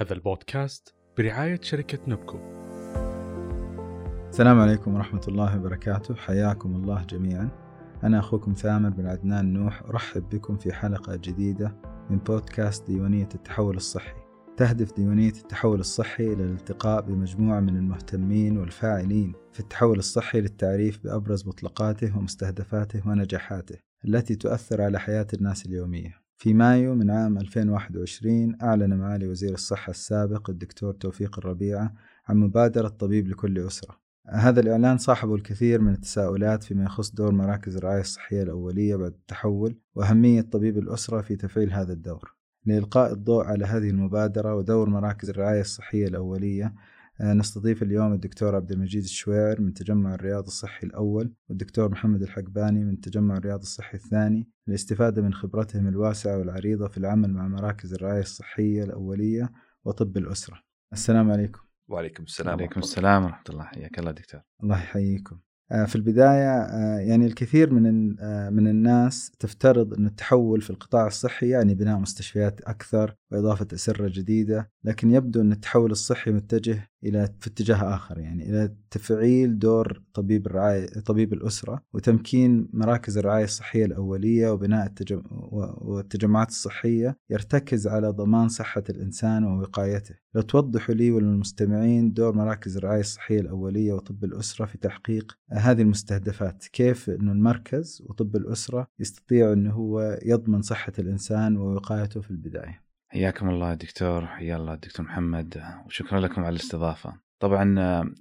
هذا البودكاست برعاية شركة نبكو. السلام عليكم ورحمة الله وبركاته. حياكم الله جميعا. أنا أخوكم ثامر بن عدنان نوح. أرحب بكم في حلقة جديدة من بودكاست ديوانية التحول الصحي. تهدف ديوانية التحول الصحي إلى الالتقاء بمجموعة من المهتمين والفاعلين في التحول الصحي للتعريف بأبرز مطلقاته ومستهدفاته ونجاحاته التي تؤثر على حياة الناس اليومية. في مايو من عام 2021 أعلن معالي وزير الصحة السابق الدكتور توفيق الربيعة عن مبادرة طبيب لكل أسرة. هذا الإعلان صاحبه الكثير من التساؤلات فيما يخص دور مراكز الرعاية الصحية الأولية بعد التحول وأهمية طبيب الأسرة في تفعيل هذا الدور. لإلقاء الضوء على هذه المبادرة ودور مراكز الرعاية الصحية الأولية نستضيف اليوم الدكتور عبد المجيد الشويعر من تجمع الرياض الصحي الأول والدكتور محمد الحقباني من تجمع الرياض الصحي الثاني للاستفادة من خبرتهم الواسعة والعريضة في العمل مع مراكز الرعاية الصحية الأولية وطب الأسرة. السلام عليكم. وعليكم السلام وعليكم السلام ورحمة الله. حياك الله دكتور. الله يحييكم. آه، في البداية آه، يعني الكثير من من الناس تفترض أن التحول في القطاع الصحي يعني بناء مستشفيات أكثر وإضافة أسرة جديدة لكن يبدو أن التحول الصحي متجه إلى في اتجاه آخر يعني إلى تفعيل دور طبيب الرعاية طبيب الأسرة وتمكين مراكز الرعاية الصحية الأولية وبناء التجم... والتجمعات الصحية يرتكز على ضمان صحة الإنسان ووقايته. لو توضحوا لي وللمستمعين دور مراكز الرعاية الصحية الأولية وطب الأسرة في تحقيق هذه المستهدفات، كيف إنه المركز وطب الأسرة يستطيع إنه هو يضمن صحة الإنسان ووقايته في البداية. حياكم الله دكتور حيا الله دكتور محمد وشكرا لكم على الاستضافة. طبعا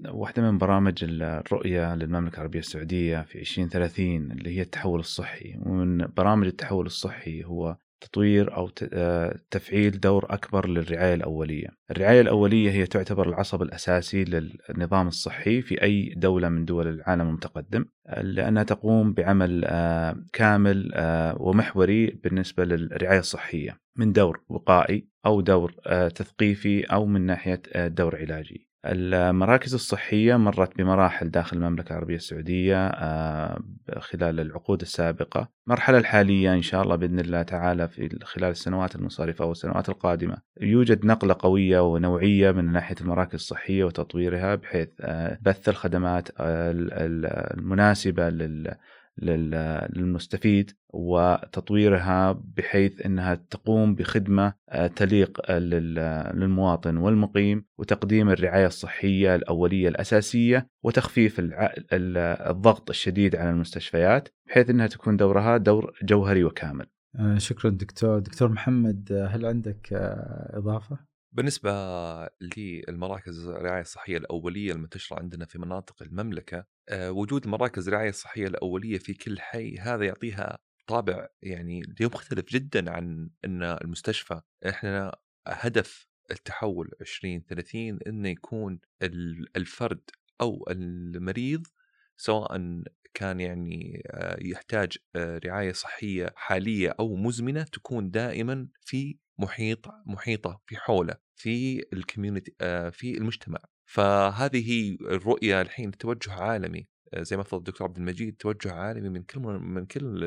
واحدة من برامج الرؤية للمملكة العربية السعودية في 2030 اللي هي التحول الصحي ومن برامج التحول الصحي هو تطوير أو آه، تفعيل دور أكبر للرعاية الأولية. الرعاية الأولية هي تعتبر العصب الأساسي للنظام الصحي في أي دولة من دول العالم المتقدم لأنها تقوم بعمل آه، كامل آه، ومحوري بالنسبة للرعاية الصحية من دور وقائي أو دور تثقيفي أو من ناحية دور علاجي. المراكز الصحية مرت بمراحل داخل المملكة العربية السعودية آه، خلال العقود السابقة. المرحلة الحالية إن شاء الله بإذن الله تعالى في خلال السنوات المنصرفة والسنوات القادمة يوجد نقلة قوية ونوعية من ناحية المراكز الصحية وتطويرها بحيث آه، بث الخدمات المناسبة لل للمستفيد وتطويرها بحيث إنها تقوم بخدمة آه، تليق للمواطن والمقيم وتقديم الرعاية الصحية الأولية الأساسية وتخفيف الضغط الشديد على المستشفيات بحيث إنها تكون دورها دور جوهري وكامل. آه، شكرا دكتور، دكتور محمد هل عندك آه، إضافة؟ بالنسبة للمراكز الرعاية الصحية الأولية المنتشرة عندنا في مناطق المملكة آه، وجود مراكز الرعاية الصحية الأولية في كل حي هذا يعطيها طابع يعني مختلف جدا عن أن المستشفى. إحنا هدف التحول 2030 انه يكون الفرد أو المريض سواء كان يعني آه، يحتاج آه، رعاية صحية حالية أو مزمنة تكون دائما في محيط محيطة في حوله في الكوميونتي آه، في المجتمع. فهذه هي الرؤية الحين توجه عالمي. زي ما تفضل الدكتور عبد المجيد توجه عالمي من كل من كل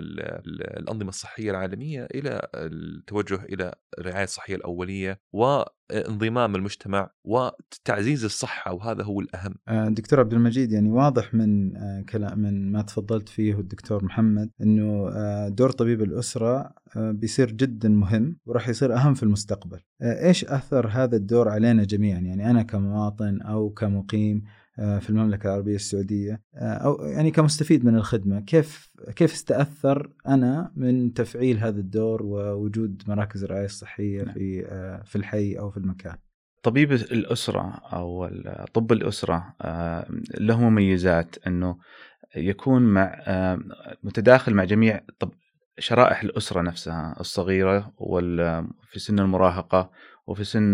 الأنظمة الصحية العالمية إلى التوجه إلى الرعاية الصحية الأولية وانضمام المجتمع وتعزيز الصحة وهذا هو الأهم. آه، دكتور عبد المجيد يعني واضح من آه، كلام من ما تفضلت فيه الدكتور محمد إنه دور طبيب الأسرة بيصير جدا مهم وراح يصير أهم في المستقبل. إيش أثر هذا الدور علينا جميعا؟ يعني أنا كمواطن أو كمقيم آه، في المملكة العربية السعودية آه، أو يعني كمستفيد من الخدمة كيف كيف استأثر أنا من تفعيل هذا الدور ووجود مراكز الرعاية الصحية نعم. في آه، في الحي أو في المكان طبيب الأسرة أو طب الأسرة له مميزات أنه يكون مع متداخل مع جميع طب شرائح الأسرة نفسها الصغيرة وفي سن المراهقة وفي سن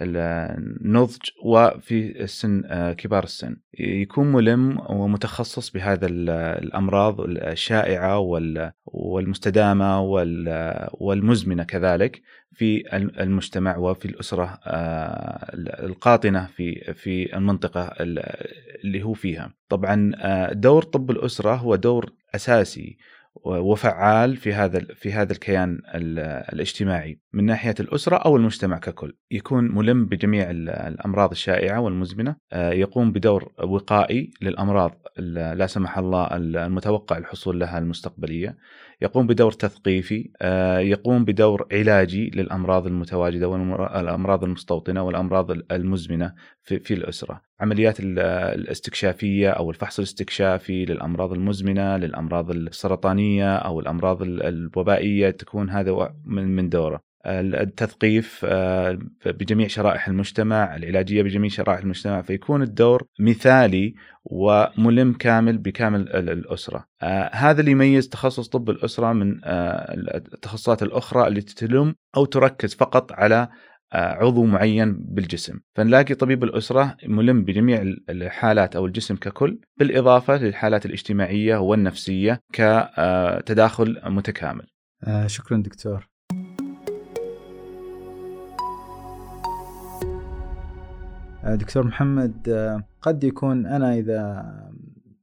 النضج وفي سن آه، كبار السن يكون ملم ومتخصص بهذا الأمراض الشائعة والمستدامة والمزمنة كذلك في المجتمع وفي الأسرة آه، القاطنة في في المنطقة اللي هو فيها. طبعا آه، دور طب الأسرة هو دور أساسي وفعال في هذا في هذا الكيان الاجتماعي من ناحية الأسرة أو المجتمع ككل، يكون ملم بجميع الأمراض الشائعة والمزمنة، آه، يقوم بدور وقائي للأمراض لا سمح الله المتوقع الحصول لها المستقبلية، يقوم بدور تثقيفي، آه، يقوم بدور علاجي للأمراض المتواجدة والامراض المستوطنة والأمراض المزمنة في, في الأسرة، عمليات الاستكشافية أو الفحص الاستكشافي للأمراض المزمنة، للأمراض السرطانية أو الأمراض الوبائية تكون هذا من دوره. التثقيف آه، بجميع شرائح المجتمع العلاجية بجميع شرائح المجتمع فيكون الدور مثالي وملم كامل بكامل الأسرة. آه، هذا اللي يميز تخصص طب الأسرة من آه، التخصصات الأخرى اللي تلم أو تركز فقط على عضو معين بالجسم. فنلاقي طبيب الأسرة ملم بجميع الحالات أو الجسم ككل بالإضافة للحالات الاجتماعية والنفسية كتداخل متكامل. شكرا دكتور. دكتور محمد آه، قد يكون أنا إذا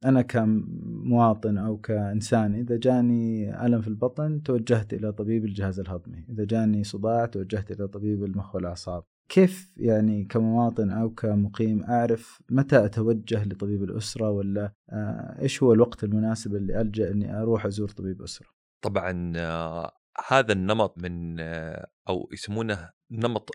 أنا كمواطن أو كإنسان إذا جاني ألم في البطن توجهت إلى طبيب الجهاز الهضمي، إذا جاني صداع توجهت إلى طبيب المخ والأعصاب. كيف يعني كمواطن أو كمقيم أعرف متى أتوجه لطبيب الأسرة ولا آه، إيش هو الوقت المناسب اللي ألجأ إني أروح أزور طبيب أسرة؟ طبعا هذا النمط من أو يسمونه نمط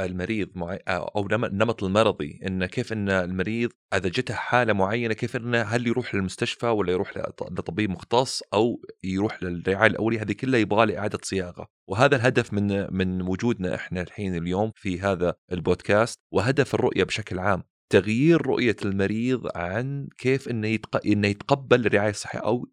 المريض أو نمط المرضي انه كيف إن المريض إذا جته حالة معينة كيف انه هل يروح للمستشفى ولا يروح لطبيب مختص أو يروح للرعاية الأولية هذه كلها يبغى لي إعادة صياغة وهذا الهدف من من وجودنا إحنا الحين اليوم في هذا البودكاست وهدف الرؤية بشكل عام تغيير رؤية المريض عن كيف إنه. إنه يتقبل الرعاية الصحية أو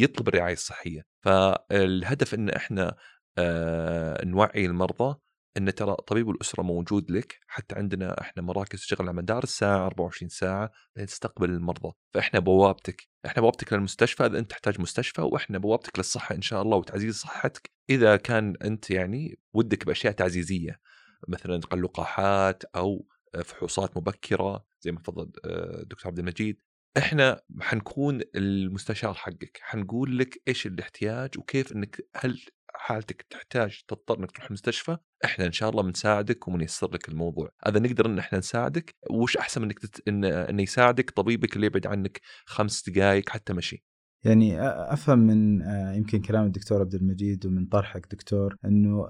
يطلب الرعاية الصحية فالهدف إن إحنا آه نوعي المرضى إن ترى طبيب الأسرة موجود لك حتى عندنا إحنا مراكز تشتغل على مدار الساعة 24 ساعة تستقبل المرضى. فإحنا بوابتك إحنا بوابتك للمستشفى إذا أنت تحتاج مستشفى وإحنا بوابتك للصحة إن شاء الله وتعزيز صحتك. إذا كان أنت يعني ودك بأشياء تعزيزية مثلا لقاحات أو فحوصات مبكرة زي ما تفضل آه، دكتور عبد المجيد. إحنا حنكون المستشار حقك حنقول لك إيش الاحتياج وكيف إنك هل حالتك تحتاج تضطر إنك تروح المستشفى إحنا إن شاء الله بنساعدك وبنيسر لك الموضوع. هذا نقدر إن إحنا نساعدك وش أحسن إنك تت... إن... انه يساعدك طبيبك اللي يبعد عنك خمس دقائق حتى مشي؟ يعني أفهم من يمكن كلام الدكتور عبد المجيد ومن طرحك دكتور إنه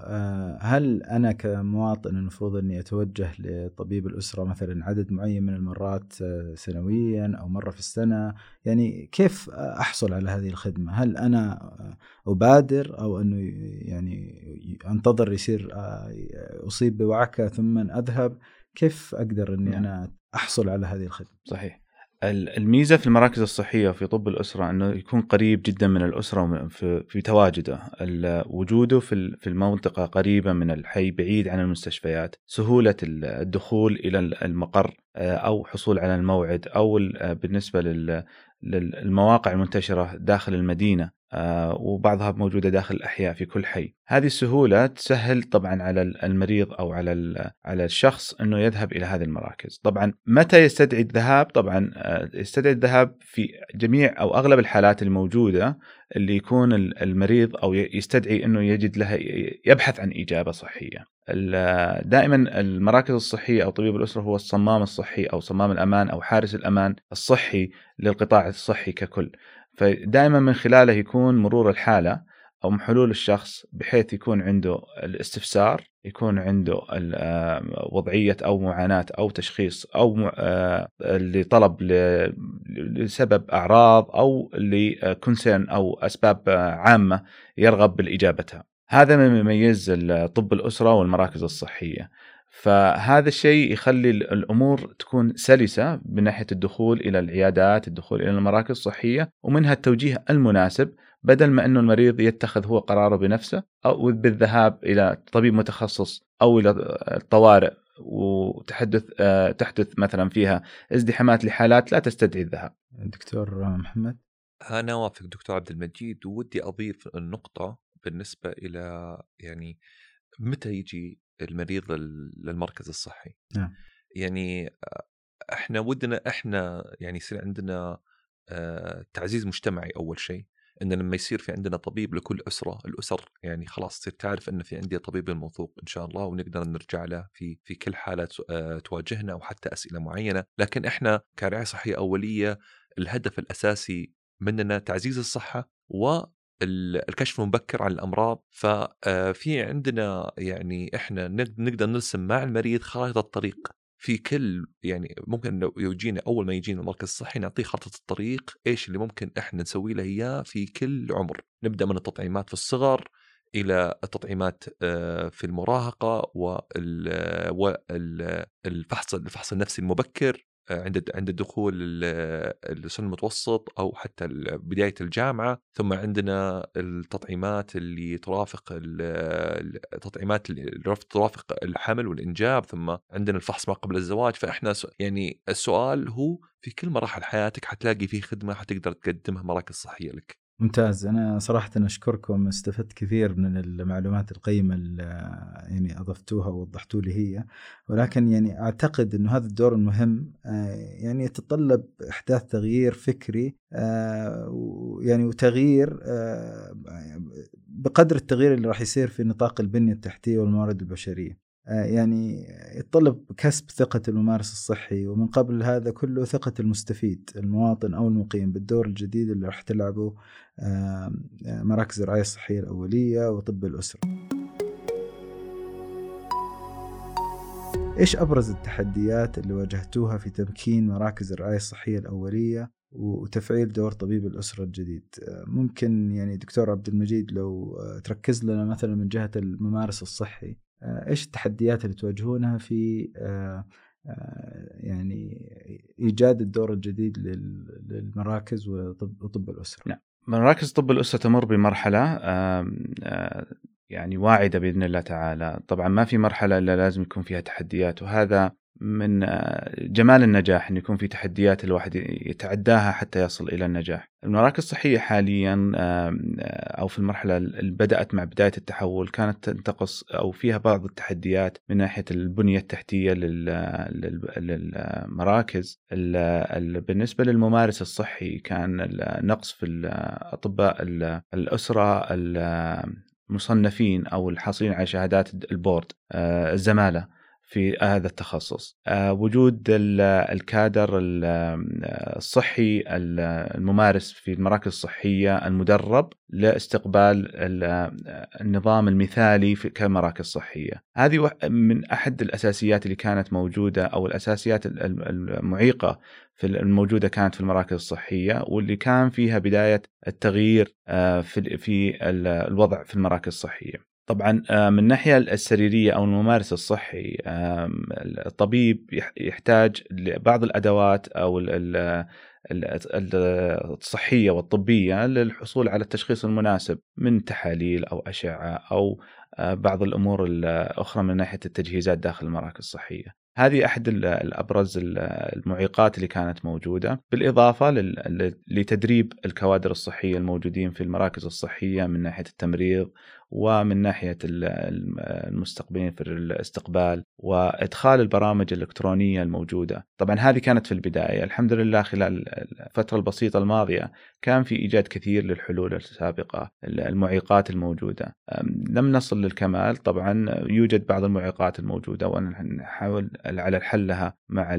هل أنا كمواطن المفروض إني أتوجه لطبيب الأسرة مثلا عدد معين من المرات سنويا أو مرة في السنة يعني كيف أحصل على هذه الخدمة؟ هل أنا أبادر أو أنه يعني أنتظر يصير أصيب بوعكة ثم أذهب؟ كيف أقدر إني نعم. أنا أحصل على هذه الخدمة؟ صحيح. الميزة في المراكز الصحية في طب الأسرة إنه يكون قريب جدا من الأسرة في, تواجده. وجوده في في المنطقة قريبة من الحي بعيد عن المستشفيات. سهولة الدخول إلى المقر آه، أو حصول على الموعد أو بالنسبة للمواقع المنتشرة داخل المدينة. وبعضها موجودة داخل الأحياء في كل حي. هذه السهولة تسهل طبعا على المريض أو على على الشخص إنه يذهب إلى هذه المراكز. طبعا متى يستدعي الذهاب؟ طبعا آه، يستدعي الذهاب في جميع أو أغلب الحالات الموجودة اللي يكون المريض أو يستدعي إنه يجد لها يبحث عن إجابة صحية. دائما المراكز الصحية أو طبيب الأسرة هو الصمام الصحي أو صمام الأمان أو حارس الأمان الصحي للقطاع الصحي ككل. فدائما من خلاله يكون مرور الحالة أو حلول الشخص بحيث يكون عنده الاستفسار يكون عنده آه، وضعية أو معاناة أو تشخيص أو آه، لطلب لسبب أعراض أو لكونسيرن أو أسباب عامة يرغب بالاجابتها. هذا ما يميز طب الأسرة والمراكز الصحية. فهذا الشيء يخلي الأمور تكون سلسة من ناحية الدخول إلى العيادات، الدخول إلى المراكز الصحية ومنها التوجيه المناسب بدل ما إنه المريض يتخذ هو قراره بنفسه أو بالذهاب إلى طبيب متخصص أو إلى الطوارئ وتحدث آه، تحدث مثلا فيها ازدحامات لحالات لا تستدعي الذهاب. دكتور محمد أنا أوافق دكتور عبد المجيد ودي أضيف النقطه بالنسبة إلى يعني متى يجي المريض للمركز الصحي نعم. يعني آه، إحنا ودنا إحنا يعني يصير عندنا آه، تعزيز مجتمعي أول شيء إن لما يصير في عندنا طبيب لكل أسرة الأسر يعني خلاص تصير تعرف إن في عندي طبيب الموثوق إن شاء الله ونقدر نرجع له في في كل حاله آه، تواجهنا وحتى أسئلة معينة لكن إحنا كرعاية صحية أولية الهدف الأساسي مننا تعزيز الصحة و الكشف المبكر عن الأمراض ففي عندنا يعني إحنا نقدر نرسم مع المريض خارطه الطريق. في كل يعني ممكن لو يجينا أول ما يجينا المركز الصحي نعطيه خطه الطريق إيش اللي ممكن إحنا نسوي له إياه في كل عمر. نبدأ من التطعيمات في الصغر إلى التطعيمات في المراهقة والفحص الفحص النفسي المبكر. عند عند الدخول السن المتوسط أو حتى بداية الجامعة ثم عندنا التطعيمات اللي ترافق التطعيمات اللي ترافق الحمل والإنجاب ثم عندنا الفحص ما قبل الزواج. فإحنا يعني السؤال هو في كل مراحل حياتك حتلاقي في خدمة حتقدر تقدمها مراكز صحية لك. ممتاز. أنا صراحة أشكركم استفدت كثير من المعلومات القيمة اللي يعني أضفتوها ووضحتوا لي هي. ولكن يعني أعتقد إنه هذا الدور المهم آه، يعني يتطلب إحداث تغيير فكري آه، يعني وتغيير آه، بقدر التغيير اللي راح يصير في نطاق البنية التحتية والموارد البشرية. يعني يتطلب كسب ثقة الممارس الصحي ومن قبل هذا كله ثقة المستفيد المواطن أو المقيم بالدور الجديد اللي راح تلعبه آه، مراكز الرعاية الصحية الأولية وطب الأسرة. إيش أبرز التحديات اللي واجهتوها في تمكين مراكز الرعاية الصحية الأولية وتفعيل دور طبيب الأسرة الجديد؟ آه، ممكن يعني دكتور عبد المجيد لو تركز لنا مثلا من جهة الممارس الصحي. آه، إيش التحديات اللي تواجهونها في آه، آه، يعني إيجاد الدور الجديد للمراكز وطب الأسرة؟ نعم مراكز طب الأسرة تمر بمرحلة يعني واعدة بإذن الله تعالى، طبعا ما في مرحلة إلا لازم يكون فيها تحديات وهذا من آه، جمال النجاح أن يكون في تحديات الواحد يتعداها حتى يصل إلى النجاح. المراكز الصحية حاليا آه، أو في المرحلة اللي بدأت مع بداية التحول كانت تنتقص أو فيها بعض التحديات من ناحية البنية التحتية للمراكز. بالنسبة للممارس الصحي كان النقص في أطباء الأسرة المصنفين أو الحاصلين على شهادات البورد آه، الزمالة. في هذا التخصص. آه، وجود الكادر الصحي الممارس في المراكز الصحية المدرب لاستقبال النظام المثالي في كمراكز صحية. هذه من أحد الأساسيات اللي كانت موجودة أو الأساسيات المعيقة في الموجودة كانت في المراكز الصحية واللي كان فيها بداية التغيير آه، في الوضع في المراكز الصحية. طبعا آه، من الناحيه السريرية أو الممارس الصحي الطبيب يحتاج لبعض الأدوات أو الصحية والطبية للحصول على التشخيص المناسب من تحاليل أو أشعة أو آه، بعض الأمور الأخرى من ناحية التجهيزات داخل المراكز الصحية. هذه أحد الأبرز المعيقات اللي كانت موجودة بالإضافة لتدريب الكوادر الصحية الموجودين في المراكز الصحية من ناحية التمريض ومن ناحية المستقبلين في الاستقبال وإدخال البرامج الإلكترونية الموجودة، طبعا هذه كانت في البداية، الحمد لله خلال الفترة البسيطة الماضية كان في إيجاد كثير للحلول السابقة، المعيقات الموجودة، لم نصل للكمال، طبعا يوجد بعض المعيقات الموجودة ونحاول على الحل لها مع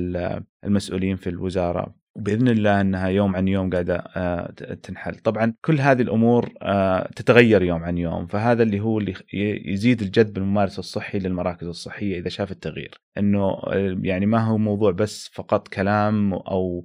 المسؤولين في الوزارة. وباذن الله أنها يوم عن يوم قاعدة آه، تنحل، طبعا كل هذه الأمور آه، تتغير يوم عن يوم، فهذا اللي هو اللي يزيد الجذب الممارس الصحي للمراكز الصحية إذا شاف التغيير، إنه آه، يعني ما هو موضوع بس فقط كلام أو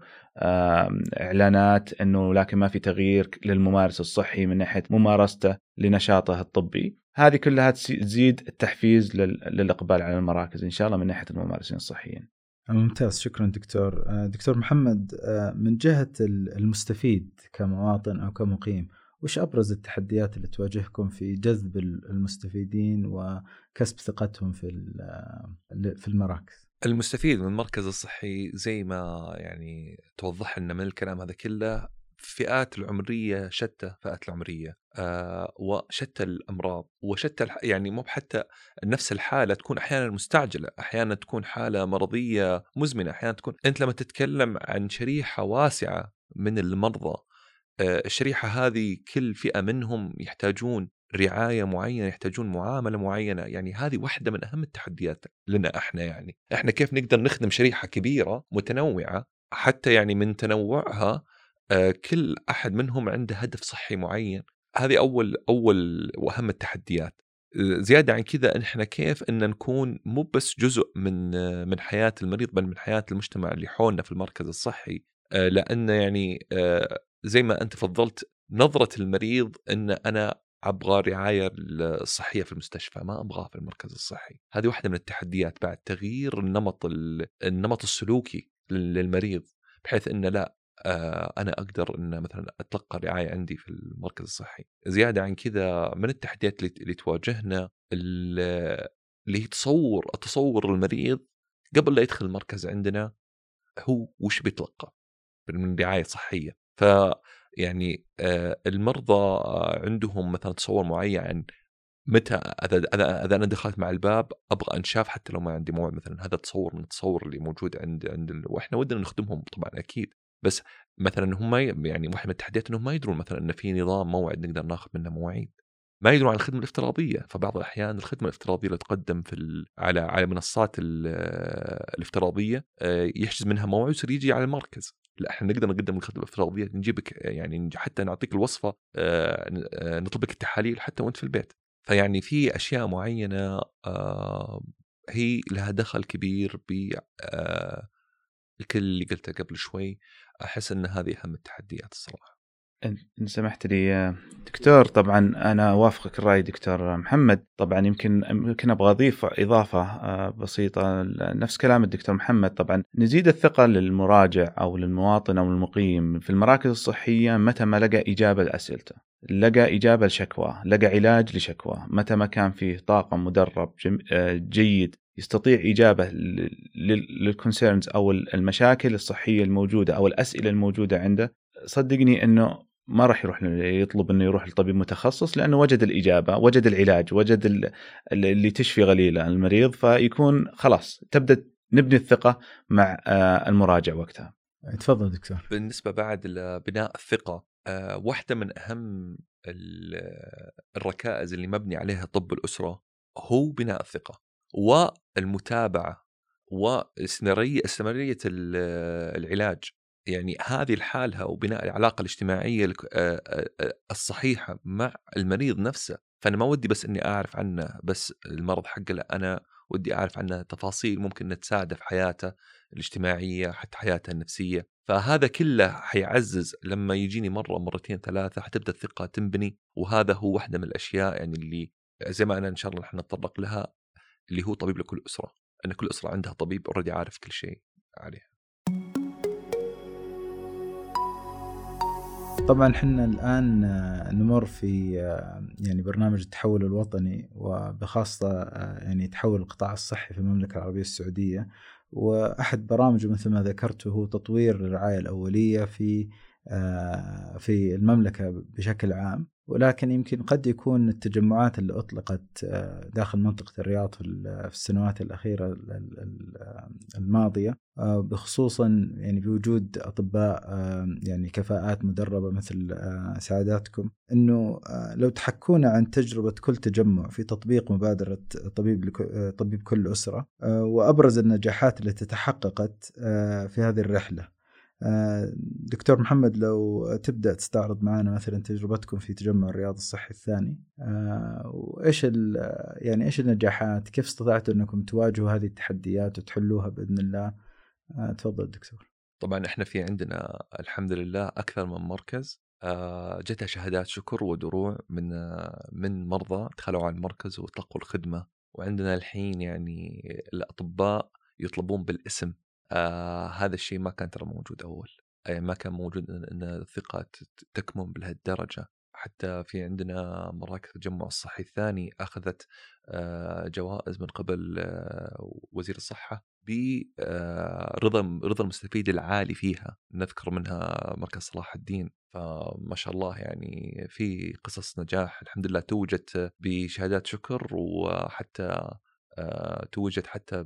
إعلانات إنه لكن ما في تغيير للممارس الصحي من ناحية ممارسته لنشاطه الطبي، هذه كلها تزيد التحفيز للإقبال على المراكز إن شاء الله من ناحية الممارسين الصحيين. ممتاز شكرا دكتور آه، دكتور محمد آه، من جهة المستفيد كمواطن أو كمقيم وش أبرز التحديات اللي تواجهكم في جذب المستفيدين وكسب ثقتهم في في المراكز؟ المستفيد من المركز الصحي زي ما يعني توضح لنا من الكلام هذا كله فئات العمرية شتى فئات العمرية آه وشتى الأمراض وشتى الح... يعني مو حتى نفس الحالة تكون أحيانا مستعجلة أحيانا تكون حالة مرضية مزمنة أحيانا تكون أنت لما تتكلم عن شريحة واسعة من المرضى آه، الشريحة هذه كل فئة منهم يحتاجون رعاية معينة يحتاجون معاملة معينة يعني هذه واحدة من أهم التحديات لنا إحنا يعني. إحنا كيف نقدر نخدم شريحة كبيرة متنوعة حتى يعني من تنوعها كل أحد منهم عنده هدف صحي معين. هذه أول أول وأهم التحديات. زيادة عن كذا إحنا كيف إن نكون مو بس جزء من من حياة المريض بل من حياة المجتمع اللي حولنا في المركز الصحي. آه، لأن يعني آه، زي ما أنت فضلت نظرة المريض إن أنا أبغى رعاية الصحية في المستشفى ما ابغاه في المركز الصحي. هذه واحدة من التحديات بعد تغيير النمط النمط السلوكي للمريض بحيث انه لا آه، أنا أقدر إن مثلا أتلقى رعايه عندي في المركز الصحي. زيادة عن كذا من التحديات اللي تواجهنا اللي هي تصور التصور المريض قبل لا يدخل المركز عندنا هو وش بيتلقى من رعاية صحية. ف يعني آه، المرضى عندهم مثلا تصور معين عن متى إذا إذا أنا دخلت مع الباب أبغى أنشاف حتى لو ما عندي موعد. مثلا هذا تصور من التصور اللي موجود عند عند وإحنا ودنا نخدمهم طبعا أكيد. بس مثلا هم يعني واحد من التحديات إنهم ما يدرون مثلا إن في نظام موعد نقدر ناخذ منه مواعيد. ما يدرون عن الخدمة الافتراضية. فبعض الأحيان الخدمة الافتراضية اللي تقدم في على على منصات الافتراضية آه، يحجز منها موعد ويصير يجي على المركز. لا إحنا نقدر نقدم الخدمه الافتراضيه نجيبك يعني حتى نعطيك الوصفة آه، آه، نطلب لك التحاليل حتى وأنت في البيت. فيعني في أشياء معينة هي لها دخل كبير ب الكل اللي قلته قبل شوي. أحس إن هذه أهم التحديات الصراحة. إن سمحت لي دكتور طبعا أنا أوافقك الرأي دكتور محمد. طبعا يمكن يمكن أبغى أضيف إضافة آه، بسيطة نفس كلام الدكتور محمد. طبعا نزيد الثقة للمراجع أو للمواطن أو المقيم في المراكز الصحية متى ما لقى إجابة لأسئلته لقى إجابة لشكواه لقى علاج لشكواه متى ما كان فيه طاقم مدرب آه، جيد يستطيع إجابة للكونسيرنز أو المشاكل الصحية الموجودة أو الأسئلة الموجودة عنده صدقني إنه ما راح يروح يطلب إنه يروح لطبيب متخصص لأنه وجد الإجابة، وجد العلاج، وجد اللي تشفي غليلة المريض فيكون خلاص تبدأ نبني الثقة مع آه، المراجع وقتها. تفضل دكتور. بالنسبة بعد لبناء الثقة آه، واحدة من أهم الركائز اللي مبني عليها طب الأسرة هو بناء الثقة. والمتابعة واستمراريه استمراريه العلاج. يعني هذه لحالها وبناء العلاقة الاجتماعية الصحيحة مع المريض نفسه. فأنا ما ودي بس إني أعرف عنه بس المرض حقه لا أنا ودي أعرف عنه تفاصيل ممكن تساعده في حياته الاجتماعية حتى حياته النفسية. فهذا كله حيعزز لما يجيني مرة مرتين ثلاثة حتبدأ الثقة تنبني. وهذا هو واحدة من الأشياء يعني اللي زي ما أنا إن شاء الله نتطرق لها. اللي هو طبيب لكل أسرة إن كل أسرة عندها طبيب اوريدي عارف كل شيء عليها. طبعا إحنا الآن نمر في يعني برنامج التحول الوطني وبخاصة يعني تحول القطاع الصحي في المملكة العربية السعودية. وأحد برامجه مثل ما ذكرته هو تطوير الرعاية الأولية في في المملكة بشكل عام ولكن يمكن قد يكون التجمعات اللي أطلقت آه، داخل منطقة الرياض في السنوات الماضية آه، بخصوصا يعني بوجود أطباء آه، يعني كفاءات مدربة مثل سعاداتكم إنه لو تحكونا عن تجربة كل تجمع في تطبيق مبادرة طبيب طبيب كل أسرة وأبرز النجاحات التي تحققت في هذه الرحلة. دكتور محمد لو تبدأ تستعرض معنا مثلا تجربتكم في تجمع الرياض الصحي الثاني آه، وإيش يعني إيش النجاحات؟ كيف استطعتوا إنكم تواجهوا هذه التحديات وتحلوها بإذن الله؟ آه، تفضل دكتور. طبعا إحنا في عندنا الحمد لله أكثر من مركز. آه، جتها شهادات شكر ودروع من من مرضى دخلوا على المركز وتلقوا الخدمة. وعندنا الحين يعني الأطباء يطلبون بالاسم. آه هذا الشيء ما كان ترى موجود أول. يعني ما كان موجود إن الثقة تكمن بهالدرجة. حتى في عندنا مراكز التجمع الصحي الثاني أخذت آه جوائز من قبل آه وزير الصحة برضا آه، رضا المستفيد العالي فيها. نذكر منها مركز صلاح الدين. فما شاء الله يعني في قصص نجاح. الحمد لله توجت بشهادات شكر وحتى توجت حتى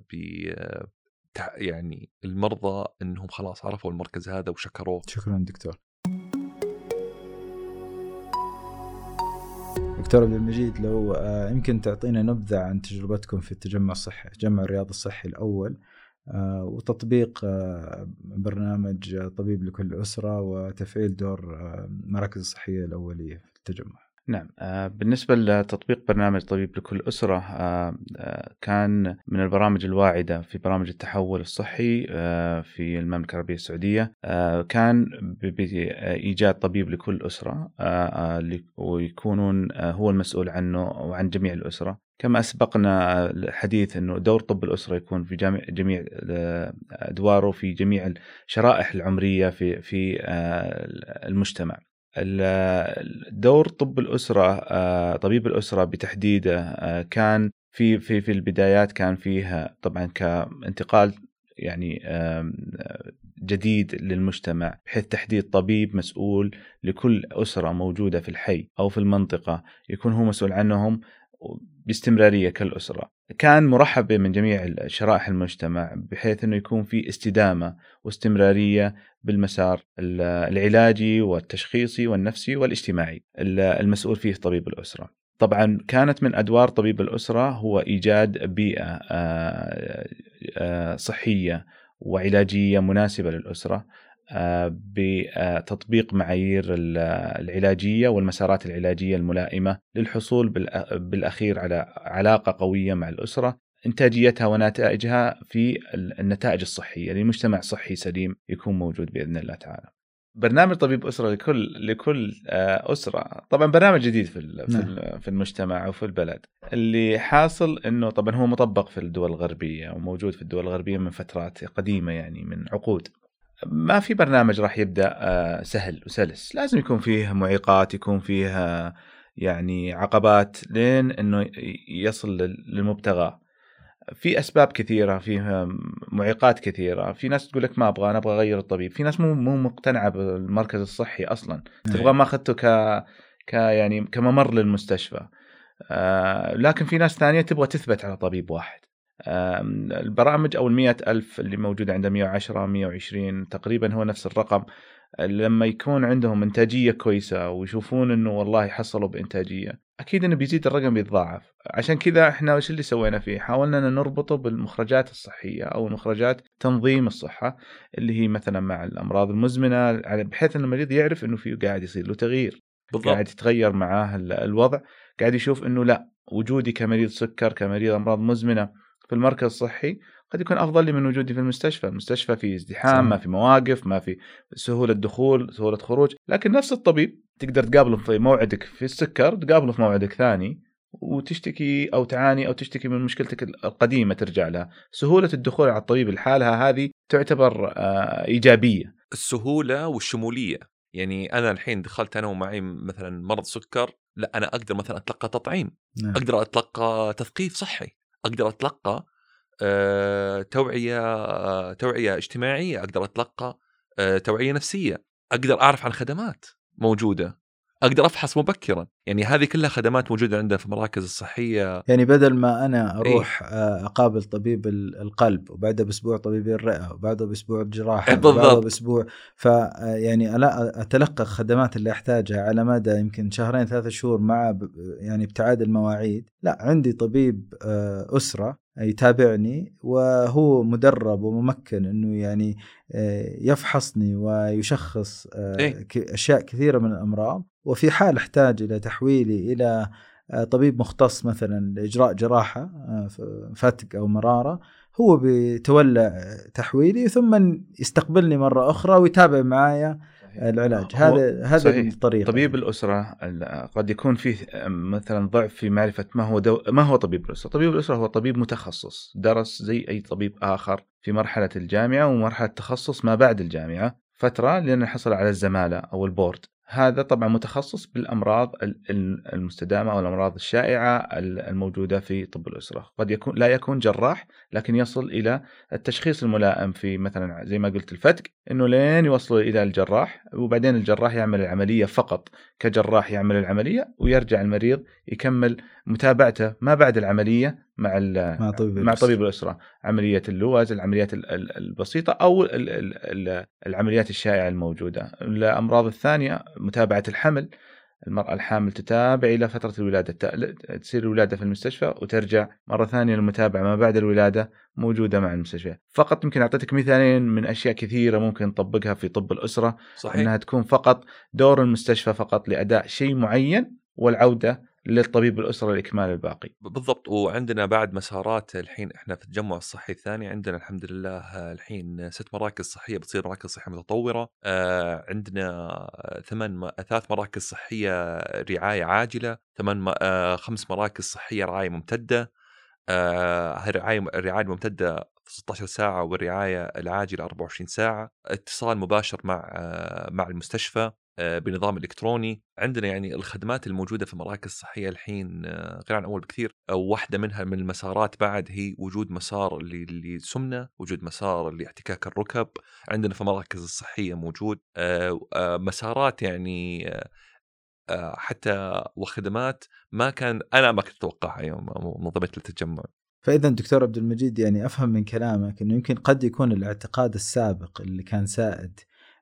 يعني المرضى إنهم خلاص عرفوا المركز هذا وشكروه. شكرا دكتور. دكتور عبد المجيد لو آه، يمكن تعطينا نبذة عن تجربتكم في التجمع الصحي تجمع الرياض الصحي الأول آه، وتطبيق آه، برنامج طبيب لكل أسرة وتفعيل دور المراكز الصحية الأولية في التجمع. نعم. آه، بالنسبة لتطبيق برنامج طبيب لكل أسرة آه، آه، كان من البرامج الواعدة في برامج التحول الصحي في المملكة العربية السعودية. كان بإيجاد طبيب لكل أسرة ويكونون هو المسؤول عنه وعن جميع الأسرة. كما أسبقنا الحديث أنه دور طب الأسرة يكون في جميع جميع أدواره في جميع الشرائح العمرية في في المجتمع. ال- دور طب الأسرة آه، طبيب الأسرة بتحديده آه، كان في في في البدايات كان فيه طبعا كانتقال يعني جديد للمجتمع بحيث تحديد طبيب مسؤول لكل أسرة موجودة في الحي أو في المنطقة يكون هو مسؤول عنهم باستمرارية كالأسرة. كان مرحب من جميع شرائح المجتمع بحيث أنه يكون في استدامة واستمرارية بالمسار ال- العلاجي والتشخيصي والنفسي والاجتماعي. ال- المسؤول فيه طبيب الأسرة. طبعا كانت من أدوار طبيب الأسرة هو إيجاد بيئة آه، آه، صحية وعلاجية مناسبة للأسرة. آه، بتطبيق معايير ال- العلاجية والمسارات العلاجية الملائمة للحصول بالأخير على علاقة قوية مع الأسرة إنتاجيتها ونتائجها في ال- النتائج الصحية لمجتمع صحي سليم يكون موجود بإذن الله تعالى. برنامج طبيب أسرة لكل لكل آه، أسرة. طبعا برنامج جديد في نعم. في المجتمع وفي البلد. اللي حاصل إنه طبعا هو مطبق في الدول الغربية وموجود في الدول الغربية من فترات قديمة يعني من عقود. ما في برنامج راح يبدأ آه، سهل وسلس. لازم يكون فيه معيقات يكون فيه آه، يعني عقبات لين إنه يصل لل- للمبتغى. في أسباب كثيرة فيها معيقات كثيرة. في ناس تقول لك ما أبغى أنا أبغى أغير الطبيب. في ناس مو مو مقتنعة بالمركز الصحي أصلا. تبغى ما اخذته ك ك يعني كممر للمستشفى. آه لكن في ناس ثانية تبغى تثبت على طبيب واحد. البرامج أو المية ألف اللي موجودة عند 110 120 تقريبا هو نفس الرقم. لما يكون عندهم إنتاجية كويسة ويشوفون إنه والله حصلوا بإنتاجية أكيد إنه بيزيد الرقم بيتضاعف عشان كذا إحنا وش اللي سوينا فيه؟ حاولنا ان نربطه بالمخرجات الصحية أو مخرجات تنظيم الصحة اللي هي مثلا مع الأمراض المزمنة على- بحيث إن المريض يعرف إنه في قاعد يصير له تغيير. قاعد بالضبط يتغير معاه ال- الوضع قاعد يشوف إنه لا وجودي كمريض سكر كمريض أمراض مزمنة في المركز الصحي قد يكون أفضل لي من وجودي في المستشفى، المستشفى في ازدحام،. ما في مواقف، ما في سهولة دخول، سهولة خروج، لكن نفس الطبيب تقدر تقابله في موعدك في السكر، تقابله في موعدك ثاني وتشتكي أو تعاني أو تشتكي من مشكلتك القديمة ترجع لها، سهولة الدخول على الطبيب لحالها هذه تعتبر آه، إيجابية. السهولة والشمولية يعني أنا الحين دخلت أنا ومعي مثلا مرض سكر لا أنا أقدر مثلا أتلقى تطعيم نعم. أقدر أتلقى تثقيف صحي أقدر أتلقى آه، توعية آه، توعية اجتماعية أقدر أتلقى آه، توعية نفسية أقدر أعرف عن خدمات موجودة. أقدر أفحص مبكرا. يعني هذه كلها خدمات موجودة عندنا في المراكز الصحية. يعني بدل ما أنا أروح آه، أقابل طبيب ال- القلب وبعدها بأسبوع طبيب الرئة وبعدها بأسبوع الجراحة بالضبط. وبعدها بأسبوع. ف آه، يعني لا أتلقى الخدمات اللي أحتاجها على مدى يمكن شهرين ثلاثة شهور مع يعني ابتعاد المواعيد. لا عندي طبيب آه، أسرة يتابعني وهو مدرب وممكن إنه يعني آه، يفحصني ويشخص آه، إيه. أشياء كثيرة من الأمراض وفي حال أحتاج إلى تحويلي إلى آه، طبيب مختص مثلا لإجراء جراحة فتق أو مرارة هو بيتولى تحويلي ثم يستقبلني مرة أخرى ويتابع معايا العلاج هو- هذا هذا. الطريقة طبيب الأسرة ال- قد يكون فيه مثلا ضعف في معرفة ما هو دو ما هو طبيب الأسرة، طبيب الأسرة هو طبيب متخصص، درس زي أي طبيب آخر في مرحلة الجامعة ومرحلة تخصص ما بعد الجامعة، فترة لأنه حصل على الزمالة أو ال board. هذا طبعا متخصص بالأمراض ال- ال- المستدامة أو الامراض الشائعة ال- الموجودة في طب الأسرة، قد يكون لا يكون جراح لكن يصل إلى التشخيص الملائم في مثلا زي ما قلت الفتق إنه لين يوصلوا إلى الجراح وبعدين الجراح يعمل العملية فقط. كجراح يعمل العملية ويرجع المريض يكمل متابعته ما بعد العملية مع ال- مع طبيب مع الأسرة. طبيب الأسرة. عمليه اللوز العمليات ال- ال- البسيطة أو ال- ال- ال- العمليات الشائعة الموجودة. الأمراض الثانية متابعة الحمل. المرأة الحامل تتابع إلى فترة الولادة. تصير الولادة في المستشفى وترجع مرة ثانية للمتابعة. ما بعد الولادة موجودة مع المستشفى. فقط يمكن أعطيتك مثالين من أشياء كثيرة ممكن نطبقها في طب الأسرة. صحيح. إنها تكون فقط دور المستشفى فقط لأداء شيء معين والعودة للطبيب الأسرة لإكمال الباقي. بالضبط. وعندنا بعد مسارات الحين إحنا في التجمع الصحي الثاني عندنا الحمد لله الحين ست مراكز صحية بتصير مراكز صحية متطورة. آه، عندنا ثمان ثلاث مراكز صحية رعاية عاجلة ثمان آه، خمس مراكز صحية رعاية ممتدة. آه، الرعايه الرعاية الممتدة 16 ساعة والرعاية العاجلة 24 ساعة. اتصال مباشر مع آه، مع المستشفى. بنظام إلكتروني. عندنا يعني الخدمات الموجودة في المراكز الصحية الحين آه، غير عن أول بكثير. واحدة منها من المسارات بعد هي وجود مسار للسمنة وجود مسار لاحتكاك الركب. عندنا في المراكز الصحية موجود. آه، آه، مسارات يعني آه، آه، حتى وخدمات ما كان أنا ما كنت أتوقعها يوم منظمه التجمع فاذا دكتور عبد المجيد يعني أفهم من كلامك إنه يمكن قد يكون الاعتقاد السابق اللي كان سائد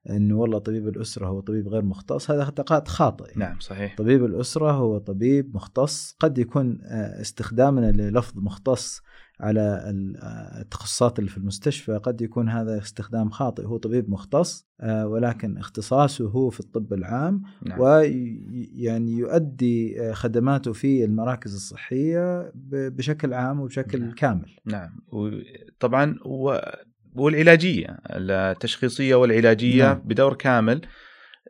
إنه والله طبيب الأسرة هو طبيب غير مختص هذا اعتقاد خاطئ يعني. نعم صحيح. طبيب الأسرة هو طبيب مختص قد يكون آه، استخدامنا للفظ مختص على آه، التخصصات اللي في المستشفى قد يكون هذا استخدام خاطئ هو طبيب مختص آه، ولكن اختصاصه هو في الطب العام نعم. ويعني يؤدي خدماته في المراكز الصحية بشكل عام وبشكل نعم. كامل نعم وطبعا. والعلاجية التشخيصية والعلاجية نعم. بدور كامل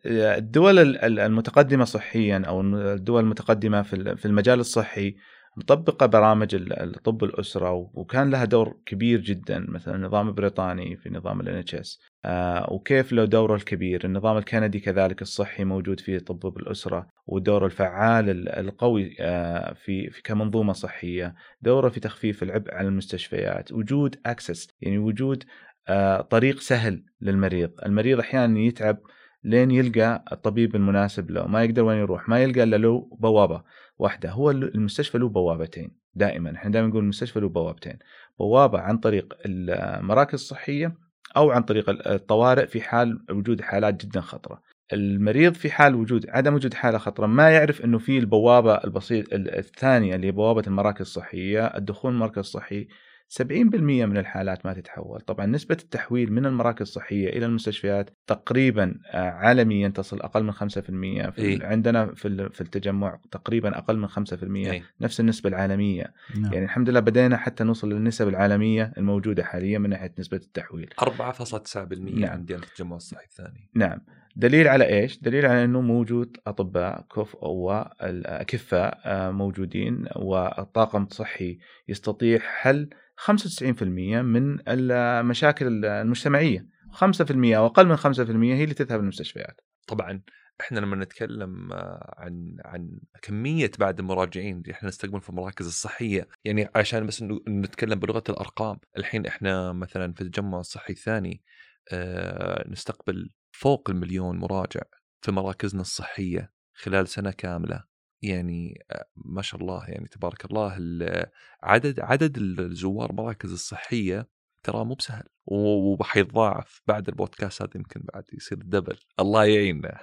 الدول ال- ال- المتقدمة صحيا أو الدول المتقدمة في ال- في المجال الصحي مطبقة برامج ال- الطب الأسرة وكان لها دور كبير جدا مثلا النظام البريطاني في نظام ال NHS آه، وكيف له دوره الكبير؟ النظام الكندي كذلك الصحي موجود في طب الأسرة ودوره الفعال ال- القوي آه، في في كمنظومة صحية. دوره في تخفيف العبء على المستشفيات. وجود اكسس يعني وجود آه، طريق سهل للمريض. المريض أحيانا يتعب لين يلقى الطبيب المناسب له. ما يقدر وين يروح. ما يلقى إلا له بوابة. واحدة هو المستشفى له بوابتين دائما. إحنا دائما نقول المستشفى له بوابتين. بوابة عن طريق المراكز الصحية أو عن طريق الطوارئ في حال وجود حالات جدا خطرة. المريض في حال وجود عدم وجود حالة خطرة ما يعرف إنه في البوابة البسيط الثانية اللي هي بوابة المراكز الصحية الدخول المركز الصحي 70% من الحالات ما تتحول طبعا نسبة التحويل من المراكز الصحية إلى المستشفيات تقريبا آه، عالميا تصل أقل من 5% في إيه. عندنا في ال- في التجمع تقريبا أقل من 5% أي. نفس النسبة العالمية نعم. يعني الحمد لله بدينا حتى نوصل للنسب العالمية الموجودة حاليا من ناحية نسبة التحويل 4.9% نعم. عندنا في التجمع الصحي الثاني نعم دليل على إيش؟ دليل على إنه موجود أطباء كفء والاكفاء آه، موجودين والطاقم الصحي يستطيع حل 95% من المشاكل المجتمعية 5% أو أقل من 5% هي اللي تذهب للمستشفيات طبعا إحنا لما نتكلم آه، عن عن كمية بعد المراجعين اللي إحنا نستقبل في المراكز الصحية يعني عشان بس نتكلم بلغة الأرقام الحين إحنا مثلا في التجمع الصحي الثاني آه، نستقبل فوق المليون مراجع في مراكزنا الصحية خلال سنة كاملة. يعني آه، ما شاء الله يعني تبارك الله ال- عدد عدد الزوار المراكز الصحية ترى مو بسهل و- وبحيتضاعف بعد البودكاست هذا يمكن بعد يصير دبل الله يعيننا.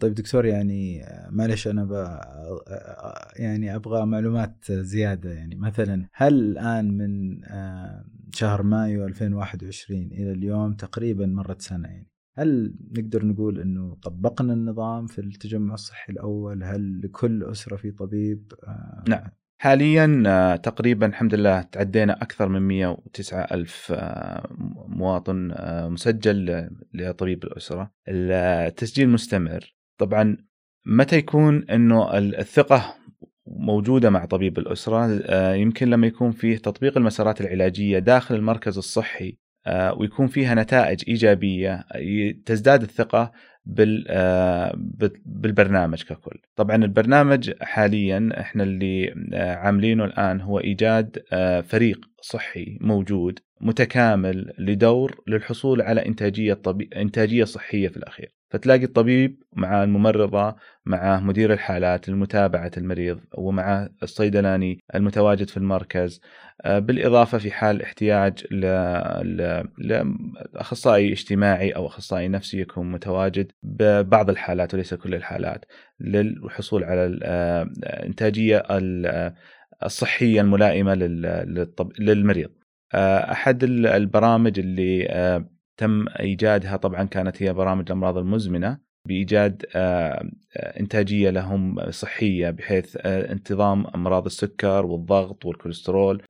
طيب دكتور يعني آه، معلش أنا ب... آه، آه، يعني أبغى معلومات زيادة يعني مثلا هل الآن من آه، شهر مايو 2021 إلى اليوم تقريبا مرت سنة يعني هل نقدر نقول إنه طبقنا النظام في التجمع الصحي الأول؟ هل لكل أسرة في طبيب؟ آه، نعم. حاليا آه، تقريبا الحمد لله تعدينا أكثر من 109 ألف آه، مواطن آه، مسجل لطبيب الأسرة. التسجيل مستمر. طبعا متى يكون أنه الثقة موجودة مع طبيب الأسرة؟ آه، يمكن لما يكون فيه تطبيق المسارات العلاجية داخل المركز الصحي ويكون فيها نتائج إيجابية ي- تزداد الثقة بال- آه، بال- بالبرنامج ككل. طبعا البرنامج حاليا إحنا اللي آه، عاملينه الآن هو إيجاد آه، فريق صحي موجود متكامل لدور للحصول على إنتاجية طبي... إنتاجية صحية في الأخير. فتلاقي الطبيب مع الممرضة مع مدير الحالات لمتابعة المريض ومع الصيدلاني المتواجد في المركز. آه، بالإضافة في حال احتياج لأخصائي اجتماعي أو أخصائي نفسي يكون متواجد ببعض الحالات وليس كل الحالات للحصول على الإنتاجية الصحية الملائمة للمريض. آه، أحد البرامج اللي آه، تم إيجادها. طبعا كانت هي برامج الأمراض المزمنة بإيجاد آه، إنتاجية لهم صحية بحيث انتظام أمراض السكر والضغط والكوليسترول.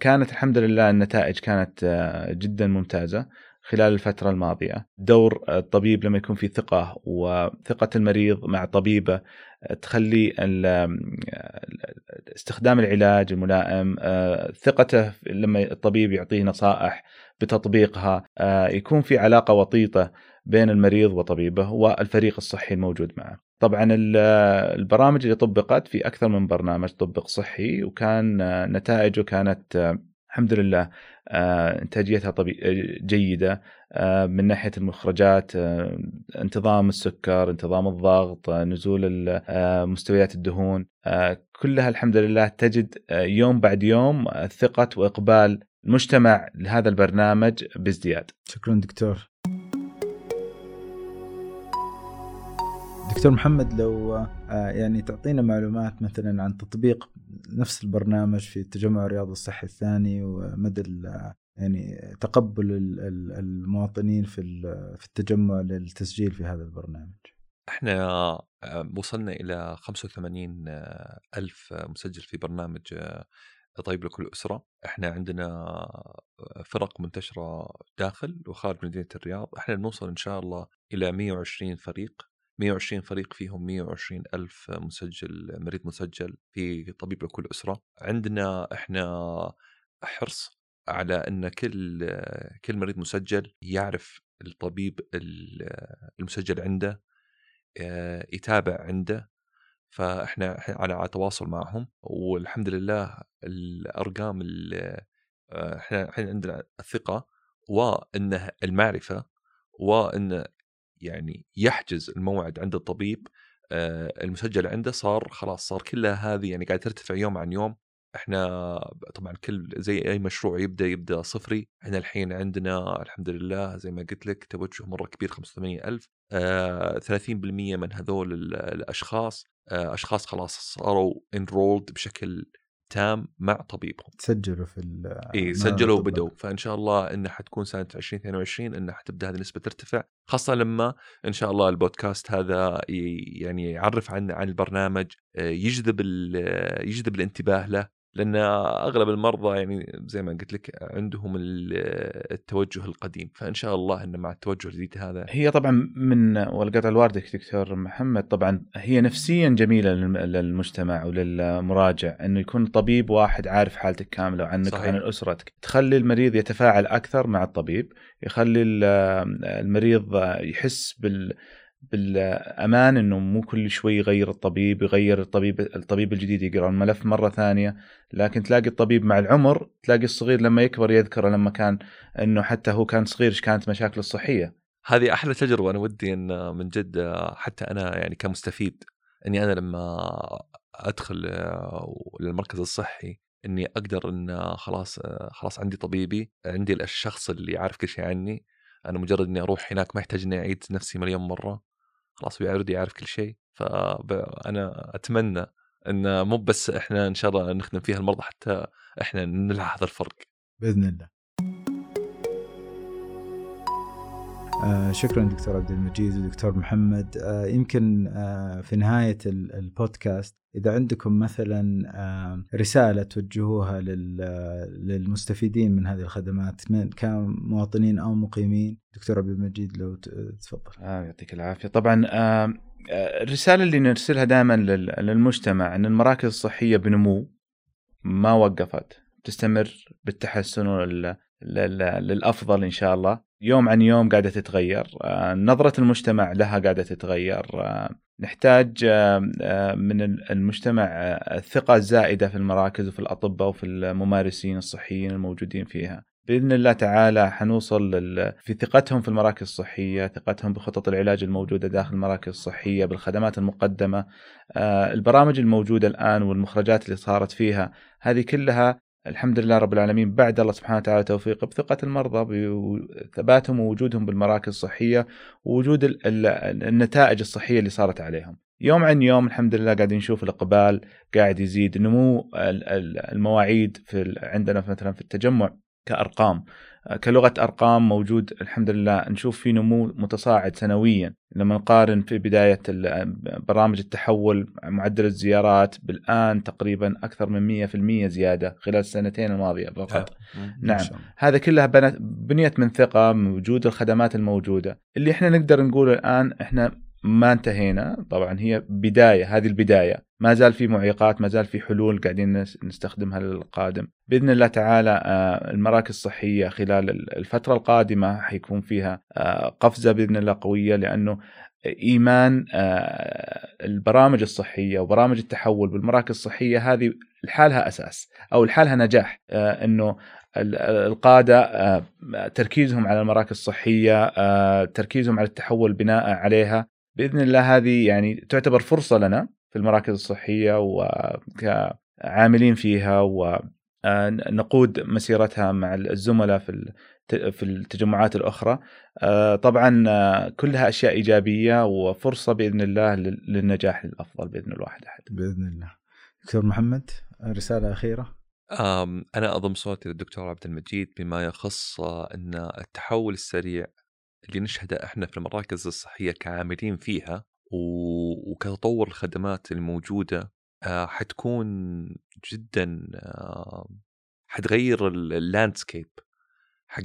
كانت الحمد لله النتائج كانت جدا ممتازة خلال الفترة الماضية. دور الطبيب لما يكون في ثقة وثقة المريض مع طبيبه تخلي استخدام العلاج الملائم ثقته لما الطبيب يعطيه نصائح بتطبيقها يكون في علاقة وطيدة بين المريض وطبيبه والفريق الصحي الموجود معه. طبعا البرامج اللي طبقت في أكثر من برنامج طبق صحي وكان نتائجه كانت الحمد لله. آه، انتاجيتها طبي... جيدة. آه، من ناحية المخرجات آه، انتظام السكر انتظام الضغط نزول مستويات الدهون. كلها الحمد لله تجد يوم بعد يوم ثقة وإقبال المجتمع لهذا البرنامج بازدياد. شكرا دكتور. دكتور محمد لو آه، يعني تعطينا معلومات مثلا عن تطبيق نفس البرنامج في التجمع الرياضي الصحي الثاني ومدى يعني تقبل المواطنين في في التجمع للتسجيل في هذا البرنامج. إحنا آه، وصلنا إلى 85 آه، ألف مسجل في برنامج طيب لكل أسرة، إحنا عندنا فرق منتشرة داخل وخارج مدينة الرياض، إحنا بنوصل إن شاء الله إلى 120 فريق. 120 فريق فيهم 120 ألف مسجل مريض مسجل في طبيب لكل أسرة. عندنا إحنا حرص على أن كل كل مريض مسجل يعرف الطبيب المسجل عنده آه، يتابع عنده. فإحنا على تواصل معهم. والحمد لله الأرقام آه، إحنا الحين عندنا الثقه وان المعرفة وإن يعني يحجز الموعد عند الطبيب المسجل عنده صار خلاص صار كلها هذه يعني قاعد ترتفع يوم عن يوم. إحنا طبعا كل زي أي مشروع يبدأ يبدأ صفري. إحنا الحين عندنا الحمد لله زي ما قلت لك توجه مرة كبير 85000 آه 30% من هذول الأشخاص آه أشخاص خلاص صاروا انرولد بشكل تام مع طبيبهم. سجلوا في إي سجلوا وبدوا فإن شاء الله إنها حتكون سنة 2022 إنها حتبدأ هذه النسبة ترتفع خاصة لما إن شاء الله البودكاست هذا يعني يعرف عن عن البرنامج آه، يجذب يجذب الانتباه له لأن أغلب المرضى يعني زي ما قلت لك عندهم التوجه القديم فإن شاء الله إن مع التوجه الجديد هذا هي طبعا من والقطع الواردك دكتور محمد طبعا هي نفسيا جميلة للمجتمع وللمراجع إنه يكون طبيب واحد عارف حالتك كاملة وعنك صحيح. وعن أسرتك تخلي المريض يتفاعل أكثر مع الطبيب يخلي المريض يحس بال بالأمان إنه مو كل شوي يغير الطبيب يغير الطبيب الطبيب الجديد يقرأ الملف مرة ثانية لكن تلاقي الطبيب مع العمر تلاقي الصغير لما يكبر يذكر لما كان إنه حتى هو كان صغير إيش كانت مشاكله الصحية. هذه أحلى تجربة أنا ودي إن من جد حتى أنا يعني كمستفيد إني أنا لما أدخل للمركز الصحي إني أقدر إن خلاص خلاص عندي طبيبي عندي الشخص اللي عارف كل شيء عني. أنا مجرد إني أروح هناك ما يحتاج إني أعيد نفسي مليون مرة. خلاص بيعرض يعرف كل شيء. فانا أتمنى إن مو بس إحنا إن شاء الله نخدم فيها المرضى حتى إحنا نلاحظ الفرق. بإذن الله. آه شكرا دكتور عبد المجيد ودكتور محمد. آه يمكن آه في نهاية البودكاست إذا عندكم مثلا رسالة توجهوها للمستفيدين من هذه الخدمات من كمواطنين أو مقيمين دكتور عبد المجيد لو تفضل. آه يعطيك العافية. طبعا آه، الرسالة اللي نرسلها دائما للمجتمع إن المراكز الصحية بنمو ما وقفت. تستمر بالتحسن للأفضل إن شاء الله. يوم عن يوم قاعدة تتغير. آه، نظرة المجتمع لها قاعدة تتغير. آه، نحتاج من المجتمع الثقه الزائده في المراكز وفي الأطباء وفي الممارسين الصحيين الموجودين فيها بإذن الله تعالى حنوصل. في ثقتهم في المراكز الصحية، ثقتهم بخطط العلاج الموجودة داخل المراكز الصحية، بالخدمات المقدمة، البرامج الموجودة الآن والمخرجات اللي صارت فيها، هذه كلها الحمد لله رب العالمين بعد الله سبحانه وتعالى توفيقه بثقة المرضى بثباتهم ووجودهم بالمراكز الصحية ووجود النتائج الصحية اللي صارت عليهم. يوم عن يوم الحمد لله قاعدين نشوف الإقبال قاعد يزيد نمو المواعيد في عندنا مثلا في التجمع كأرقام. كلغة أرقام موجود الحمد لله نشوف في نمو متصاعد سنويا. لما نقارن في بداية برامج التحول معدل الزيارات بالآن تقريبا أكثر من 100% زيادة خلال السنتين الماضية فقط. نعم. هذا كلها بنيت من ثقة من وجود الخدمات الموجودة. اللي إحنا نقدر نقول الآن إحنا ما انتهينا. طبعا هي بداية هذه البداية. ما زال في معيقات ما زال في حلول قاعدين نستخدمها للقادم. بإذن الله تعالى آه، المراكز الصحية خلال الفترة القادمة حيكون فيها آه، قفزة بإذن الله قوية لأنه إيمان آه، البرامج الصحية وبرامج التحول بالمراكز الصحية هذه لحالها أساس أو لحالها نجاح إنه القادة تركيزهم على المراكز الصحية تركيزهم على التحول بناء عليها. بإذن الله هذه يعني تعتبر فرصة لنا في المراكز الصحية وكعاملين فيها ونقود مسيرتها مع الزملاء في في التجمعات الأخرى. آه، طبعا آه، كلها أشياء إيجابية وفرصة بإذن الله للنجاح الأفضل بإذن الواحد أحد. بإذن الله. دكتور محمد رسالة أخيرة؟ أنا أضم صوتي للدكتور عبد المجيد بما يخص أن التحول السريع اللي نشهده إحنا في المراكز الصحية كعاملين فيها وكتطور الخدمات الموجودة آه، حتكون جدا آه، حتغير اللاندسكيب حق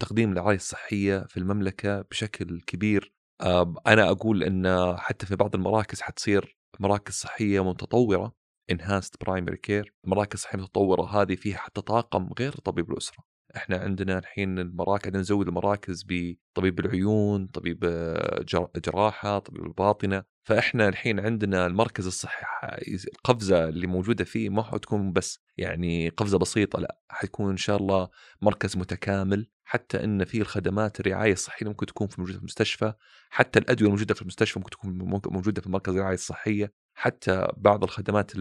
تقديم الرعايه الصحية في المملكة بشكل كبير. أنا أقول إن حتى في بعض المراكز حتصير مراكز صحية متطورة enhanced primary care المراكز الصحيه المتطوره هذه فيها حتى طاقم غير طبيب الأسرة. إحنا عندنا الحين المراكز نزود المراكز بطبيب العيون طبيب جراحة طبيب الباطنة. فإحنا الحين عندنا المركز الصحي القفزة اللي موجودة فيه ما حتكون بس يعني قفزة بسيطة لا حيكون إن شاء الله مركز متكامل. حتى إن في الخدمات الرعاية الصحية ممكن تكون في موجودة في المستشفى حتى الأدوية الموجودة في المستشفى ممكن تكون موجودة في مركز الرعاية الصحية. حتى بعض الخدمات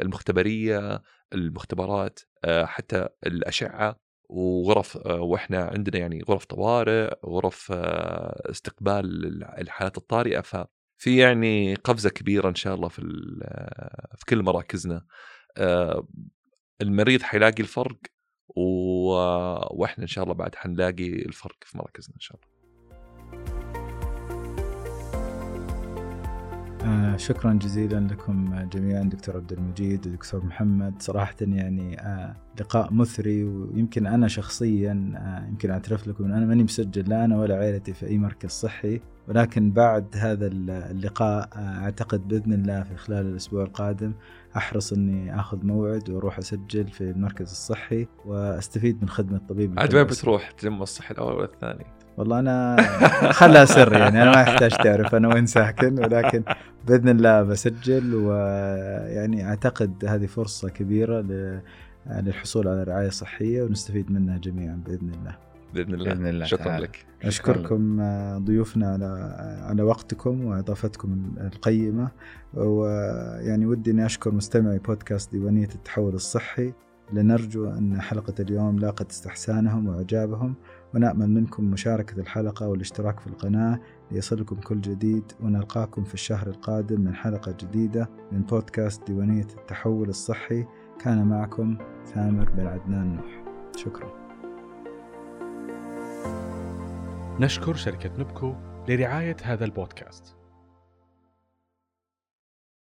المختبرية المختبرات آه، حتى الأشعة. وغرف آه، وإحنا عندنا يعني غرف طوارئ غرف آه، استقبال الحالات الطارئة. ففي يعني قفزة كبيرة إن شاء الله في آه، في كل مراكزنا. المريض حيلاقي الفرق وإحنا إن شاء الله بعد حنلاقي الفرق في مراكزنا إن شاء الله. آه شكرا جزيلا لكم جميعا دكتور عبد المجيد ودكتور محمد. صراحة يعني آه لقاء مثري ويمكن أنا شخصيا آه يمكن أعترف لكم أن أنا ماني مسجل لا أنا ولا عائلتي في أي مركز صحي. ولكن بعد هذا اللقاء أعتقد بإذن الله في خلال الأسبوع القادم أحرص أني أخذ موعد وأروح أسجل في المركز الصحي وأستفيد من خدمة طبيب عاد وين بتروح؟ التجمع الصحي الأول ولا الثاني؟ والله أنا خلها سر يعني أنا ما يحتاج تعرف أنا وين ساكن ولكن بإذن الله بسجل ويعني أعتقد هذه فرصة كبيرة للحصول على رعاية صحية ونستفيد منها جميعا بإذن الله. بإذن الله, بإذن الله شكرا تعالى. لك. أشكركم ضيوفنا على على وقتكم وإضافتكم القيمة ويعني ودي إني أشكر مستمعي بودكاست ديوانية التحول الصحي لنرجو أن حلقة اليوم لاقت استحسانهم وإعجابهم ونأمل منكم مشاركة الحلقة والاشتراك في القناة ليصلكم كل جديد. ونلقاكم في الشهر القادم من حلقة جديدة من بودكاست ديوانية التحول الصحي. كان معكم ثامر بن عدنان نوح. شكرا. نشكر شركة نبكو لرعاية هذا البودكاست.